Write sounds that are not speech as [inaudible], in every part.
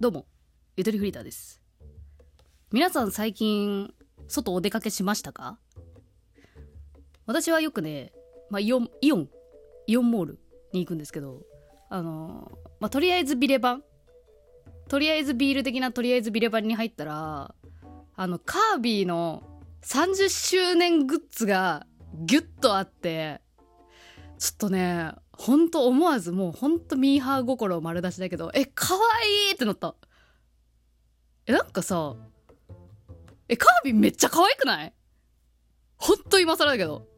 どうも、ゆとりフリーターです。皆さん最近、外お出かけしましたか？私はよくね、まあ、イオン、イオン、イオンモールに行くんですけど、あのまあ、とりあえずビレバンとりあえずビール的なとりあえずビレバンに入ったら、あの、カービィの30周年グッズがギュッとあって、ちょっとね、ほんと思わずもうほんとミーハー心を丸出しだけど、え、かわいいってなった。え、なんかさ、え、カービィめっちゃ可愛くない？ほんと今更だけど。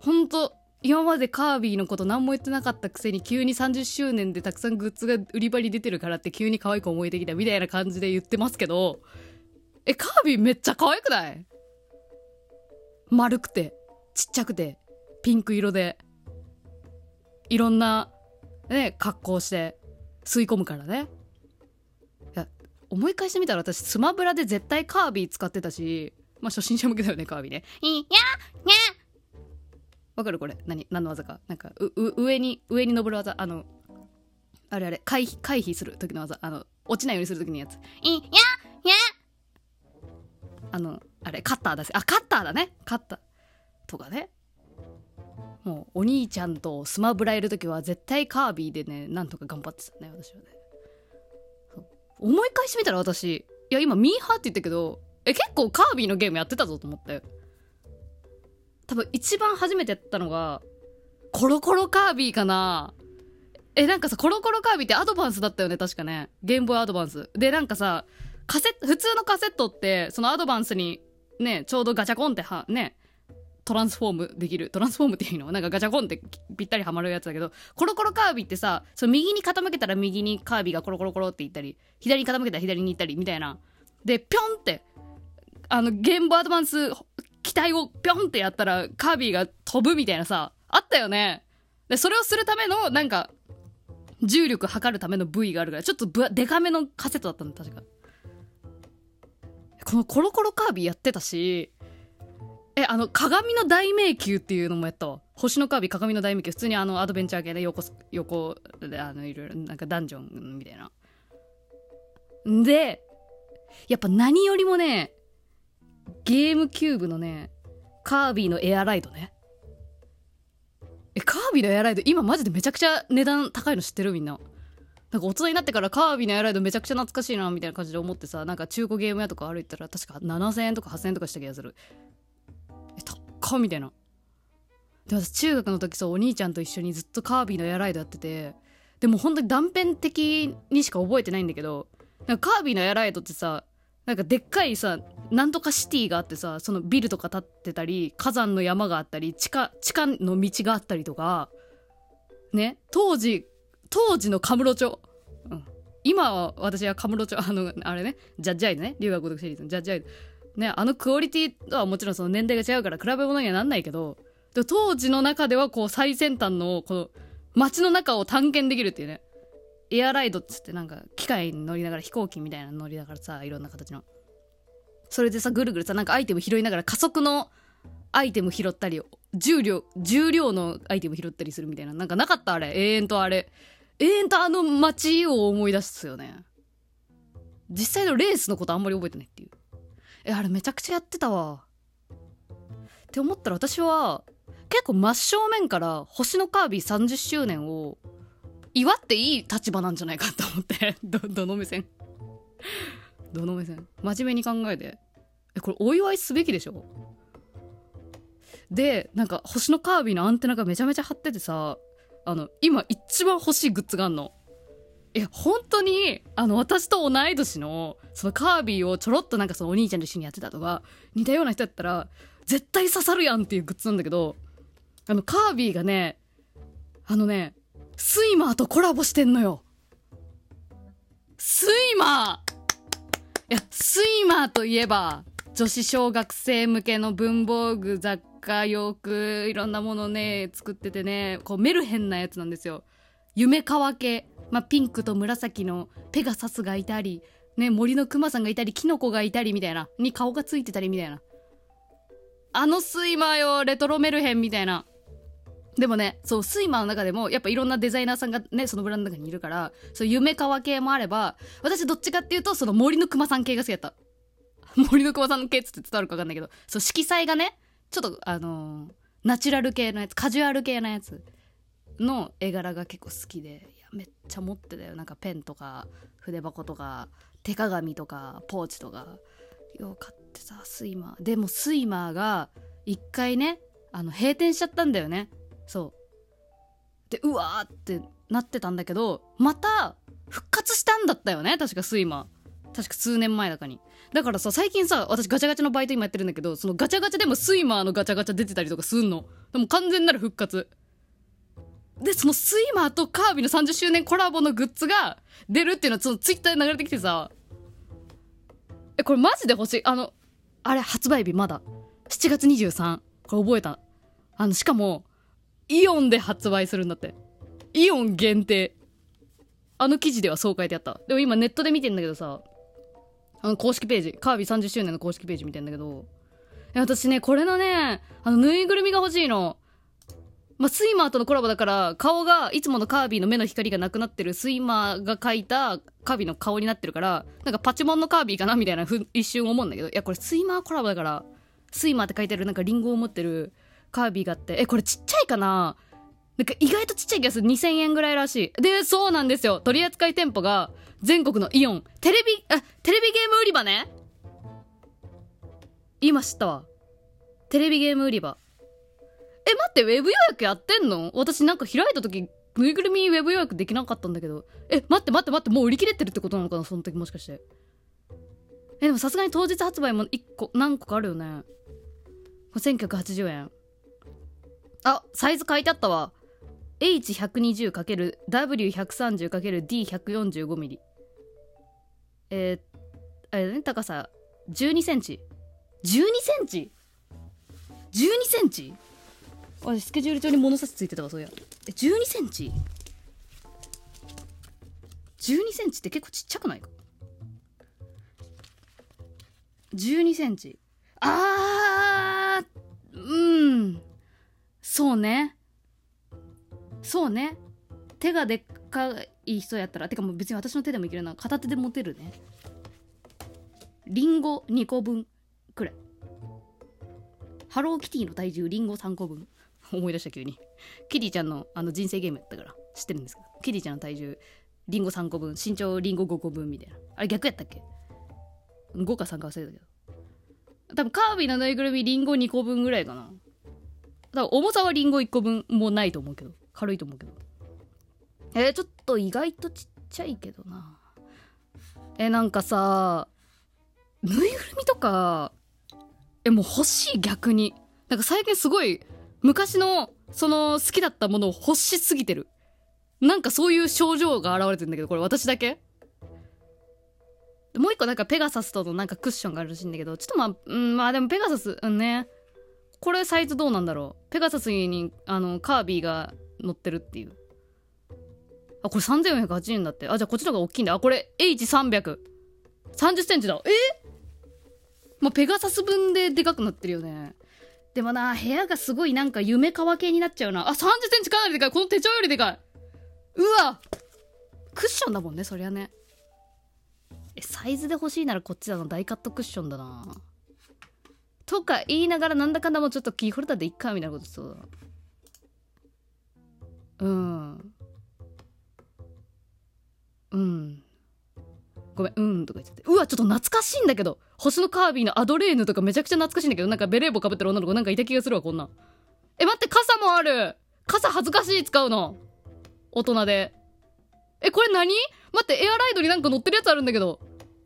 ほんと、今までカービィのこと何も言ってなかったくせに急に30周年でたくさんグッズが売り場に出てるからって急に可愛く思えてきたみたいな感じで言ってますけど、え、カービィめっちゃ可愛くない？丸くて、ちっちゃくて、ピンク色で、いろんな、ね、格好して、吸い込むからね。いや、思い返してみたら私、スマブラで絶対カービィ使ってたし、まあ初心者向けだよね、カービィね。いやにゃわかるこれ？何？何の技か？なんかうう上に上に登る技。あのあれあれ回避回避する時の技。あの落ちないようにする時のやつ。いやにゃあのあれカッターだし。あカッターだね。カッター。とかね。もうお兄ちゃんとスマブラいる時は絶対カービィでねなんとか頑張ってたね私はね思い返してみたら私。いや今ミーハーって言ったけどえ結構カービィのゲームやってたぞと思って多分一番初めてやったのがコロコロカービィかな。えなんかさコロコロカービィってアドバンスだったよね確かね。ゲームボーイアドバンス。でなんかさカセ普通のカセットってそのアドバンスにねちょうどガチャコンってはねトランスフォームできる。トランスフォームっていうのなんかガチャコンってぴったりはまるやつだけどコロコロカービィってさその右に傾けたら右にカービィがコロコロコロっていったり左に傾けたら左に行ったりみたいな。でピョンってあのゲームボーアドバンス機体をピョンってやったらカービィが飛ぶみたいなさあったよね。でそれをするためのなんか重力測るための部位があるからちょっとぶデカめのカセットだったの確か。このコロコロカービィやってたしえあの鏡の大迷宮っていうのもやったわ。星のカービィ鏡の大迷宮普通にあのアドベンチャー系で横横であのいろいろなんかダンジョンみたいな。んでやっぱ何よりもねゲームキューブのねカービィのエアライドね。えカービィのエアライド今マジでめちゃくちゃ値段高いの知ってる？みんな。なんか大人になってからカービィのエアライドめちゃくちゃ懐かしいなみたいな感じで思ってさなんか中古ゲーム屋とか歩いたら確か7000円とか8000円とかした気がする。え高っみたいな。で私中学の時そうお兄ちゃんと一緒にずっとカービィのエアライドやっててでも本当に断片的にしか覚えてないんだけどなんかカービィのエアライドってさなんかでっかいさなんとかシティがあってさそのビルとか建ってたり火山の山があったり地下地下の道があったりとかね当時当時のカムロ町、うん、今は私はカムロ町あのあれねジャッジアイドね留学語読シリーズのジャッジアイド。ねあのクオリティとはもちろんその年代が違うから比べ物にはなんないけどで当時の中ではこう最先端のこの街の中を探検できるっていうねエアライドっつってなんか機械に乗りながら飛行機みたいな乗りながらさいろんな形の。それでさぐるぐるさなんかアイテム拾いながら加速のアイテム拾ったり重量重量のアイテム拾ったりするみたいな。なんかなかったあれ。永遠とあれ。永遠とあの街を思い出すよね。実際のレースのことあんまり覚えてないっていう。えあれめちゃくちゃやってたわ。って思ったら私は結構真正面から星のカービィ30周年を祝っていい立場なんじゃないかと思って [laughs] どどの目線？どの目線？真面目に考えて。えこれお祝いすべきでしょ？でなんか星のカービィのアンテナがめちゃめちゃ張っててさあの今一番欲しいグッズがあんの。え本当にあの私と同い年のそのカービィをちょろっとなんかそのお兄ちゃんと一緒にやってたとか似たような人やったら絶対刺さるやんっていうグッズなんだけどあのカービィがねあのねスイマーとコラボしてんのよ。スイマー!いや Swimmer といえば女子小学生向けの文房具雑貨洋服いろんなものね作っててねこうメルヘンなやつなんですよ。ゆめかわ系、まあ、ピンクと紫のペガサスがいたり、ね、森のクマさんがいたりキノコがいたりみたいなに顔がついてたりみたいなあの Swimmer よレトロメルヘンみたいなでもね、そう、 Swimmer の中でも、やっぱいろんなデザイナーさんがね、そのブランドの中にいるから、そう、ゆめかわ系もあれば、私どっちかっていうと、その森の熊さん系が好きだった。森の熊さん系っつって伝わるかわかんないけど、そう、色彩がね、ちょっと、あのー、ナチュラル系のやつ、カジュアル系のやつの絵柄が結構好きで、めっちゃ持ってたよ。なんかペンとか、筆箱とか、手鏡とか、ポーチとか。よかってさ、スイマー。でもスイマーが、一回ね、あの、閉店しちゃったんだよね。そうでうわーってなってたんだけどまた復活したんだったよね確か Swimmer 確か数年前だかにだからさ最近さ私ガチャガチャのバイト今やってるんだけどそのガチャガチャでも Swimmer のガチャガチャ出てたりとかすんのでも完全なる復活でその Swimmer とカービィの30周年コラボのグッズが出るっていうのはそのツイッターで流れてきてさえこれマジで欲しいあのあれ発売日まだ7月23これ覚えたあのしかもイオンで発売するんだって。イオン限定。あの記事ではそう書いてあった。でも今ネットで見てんだけどさ、あの公式ページ、カービィ30周年の公式ページ見てんだけど、私ね、これのね、あの、ぬいぐるみが欲しいの。まあ、スイマーとのコラボだから、顔がいつものカービィの目の光がなくなってるスイマーが描いたカービィの顔になってるから、なんかパチモンのカービィかなみたいなふ一瞬思うんだけど、いや、これスイマーコラボだから、スイマーって書いてあるなんかリンゴを持ってるカービィがあって、え、これちっちゃいかな？なんか意外とちっちゃい気がする。2000円ぐらいらしい。で、そうなんですよ。取扱店舗が全国のイオン。テレビ、あ、テレビゲーム売り場ね？今知ったわ。テレビゲーム売り場。え、待って、ウェブ予約やってんの？私なんか開いた時、ぬいぐるみウェブ予約できなかったんだけど。え、待って待って待って、もう売り切れてるってことなのかな？その時もしかして。え、でもさすがに当日発売も1個、何個かあるよね。1980円。あ、サイズ書いてあったわ。H120×W130×D145mm。えー、あれだね、高さ12センチ。12センチ ?12 センチ？私、スケジュール帳に物差しついてたわ、そうや。え、12センチ ?12 センチって結構ちっちゃくないか ?12 センチ。あー、うん。そうね。そうね。手がでっかい人やったら、てかもう別に私の手でもいけるな。片手で持てるね。リンゴ2個分くらい。ハローキティの体重リンゴ3個分。[laughs] 思い出した急に。キティちゃんのあの人生ゲームやったから知ってるんですけど。キティちゃんの体重リンゴ3個分。身長リンゴ5個分みたいな。あれ逆やったっけ ?5 か3か忘れたけど。多分カービィのぬいぐるみリンゴ2個分ぐらいかな。多分重さはリンゴ1個分もないと思うけど。軽いと思うけど。えー、ちょっと意外とちっちゃいけどな。えー、なんかさ、ぬいぐるみとか、え、もう欲しい逆に。なんか最近すごい、昔の、その好きだったものを欲しすぎてる。なんかそういう症状が現れてるんだけど、これ私だけもう一個なんかペガサスとのなんかクッションがあるらしいんだけど、ちょっとまあ、うん、まあでもペガサス、うんね。これサイズどうなんだろう？ペガサスに、あの、カービィが乗ってるっていう。あ、これ3480円だって。あ、じゃあこっちの方が大きいんだ。あ、これ H300。30センチだ。えもうペガサス分ででかくなってるよね。でもな、部屋がすごいなんか夢川系になっちゃうな。あ、30センチかなりでかい。この手帳よりでかい。うわクッションだもんね、そりゃね。え、サイズで欲しいならこっちだな。大カットクッションだな。とか言いながらなんだかんだもうちょっとキーホルダーでいっかみたいなことそうだ。うん。うん。ごめん、うんとか言っちゃって。うわ、ちょっと懐かしいんだけど。星のカービィのアドレーヌとかめちゃくちゃ懐かしいんだけど、なんかベレー帽かぶってる女の子なんかいた気がするわ、こんな。え、待って、傘もある傘恥ずかしい、使うの。大人で。え、これ何？待って、エアライドになんか乗ってるやつあるんだけど。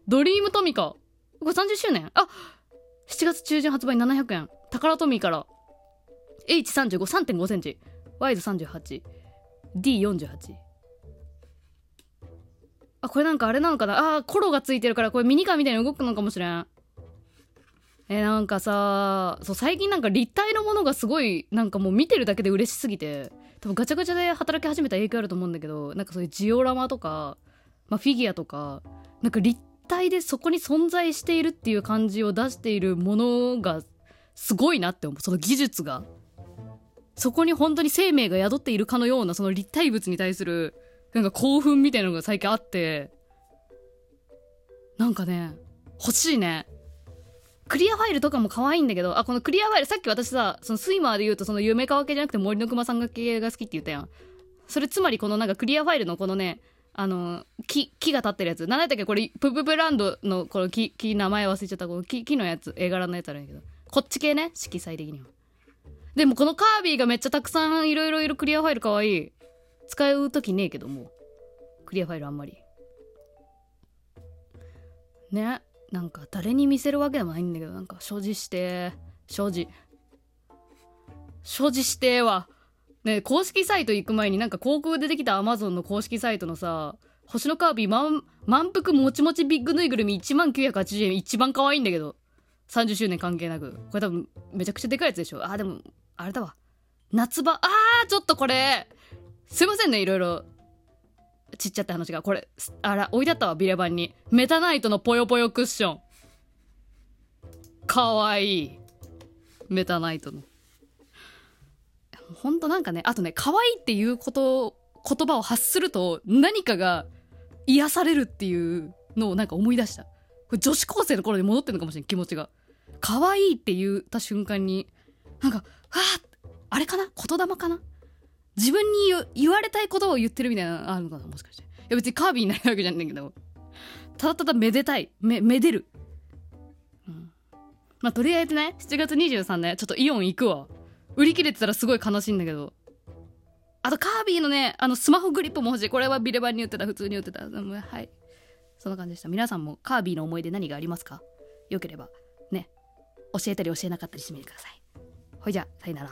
ドリームトミカ。これ30周年？あ !7 月中旬発売700円。宝トミーから。H35、3.5センチ。ワイズ38。D48。あ、これなんかあれなのかな？あコロがついてるからこれミニカーみたいに動くのかもしれん。えなんかさそう最近なんか立体のものがすごいなんかもう見てるだけで嬉しすぎて多分ガチャガチャで働き始めた影響あると思うんだけどなんかそういうジオラマとか、まあ、フィギュアとかなんか立体でそこに存在しているっていう感じを出しているものがすごいなって思う。その技術が。そこに本当に生命が宿っているかのようなその立体物に対するなんか興奮みたいなのが最近あってなんかね欲しいね。クリアファイルとかも可愛いんだけどあこのクリアファイルさっき私さそのスイマーで言うとその夢川系じゃなくて森の熊さんが系が好きって言ったやん。それつまりこのなんかクリアファイルのこのねあの木木が立ってるやつ。何だったっけこれプププランドのこの木木名前忘れちゃった。この木木のやつ絵柄のやつあるんやけど。こっち系ね色彩的には。でもこのカービィがめっちゃたくさんいろいろいるクリアファイル可愛い。使う時ねえけども。クリアファイルあんまり。ね。なんか誰に見せるわけでもないんだけどなんか所持して所持。所持しては。ね公式サイト行く前になんか航空でできたアマゾンの公式サイトのさ星のカービィ満腹もちもちビッグぬいぐるみ1万980円一番可愛いんだけど。30周年関係なく。これ多分めちゃくちゃでかいやつでしょ。あでもあれだわ。夏場。あーちょっとこれ。すいませんねいろいろ。ちっちゃって話が。これあら置いてあったわビレバンに。メタナイトのぽよぽよクッション。かわいい。メタナイトの。ほんとなんかねあとね可愛いっていうこと言葉を発すると何かが癒されるっていうのをなんか思い出した。これ女子高生の頃に戻ってるのかもしれない気持ちが。可愛いって言った瞬間になんかわああれかな？言霊かな？自分に言われたいことを言ってるみたいなのあるのかなもしかして。いや別にカービィになるわけじゃないんだけど。ただただめでたい。めめでる、うん、まあとりあえずね7月23ねちょっとイオン行くわ。売り切れてたらすごい悲しいんだけど。あとカービィのねあのスマホグリップも欲しい。これはビレバンに売ってた普通に売ってた、うん、はい。そんな感じでした。皆さんもカービィの思い出何がありますか？よければね。教えたり教えなかったりしてみてください。ほいじゃあさよなら。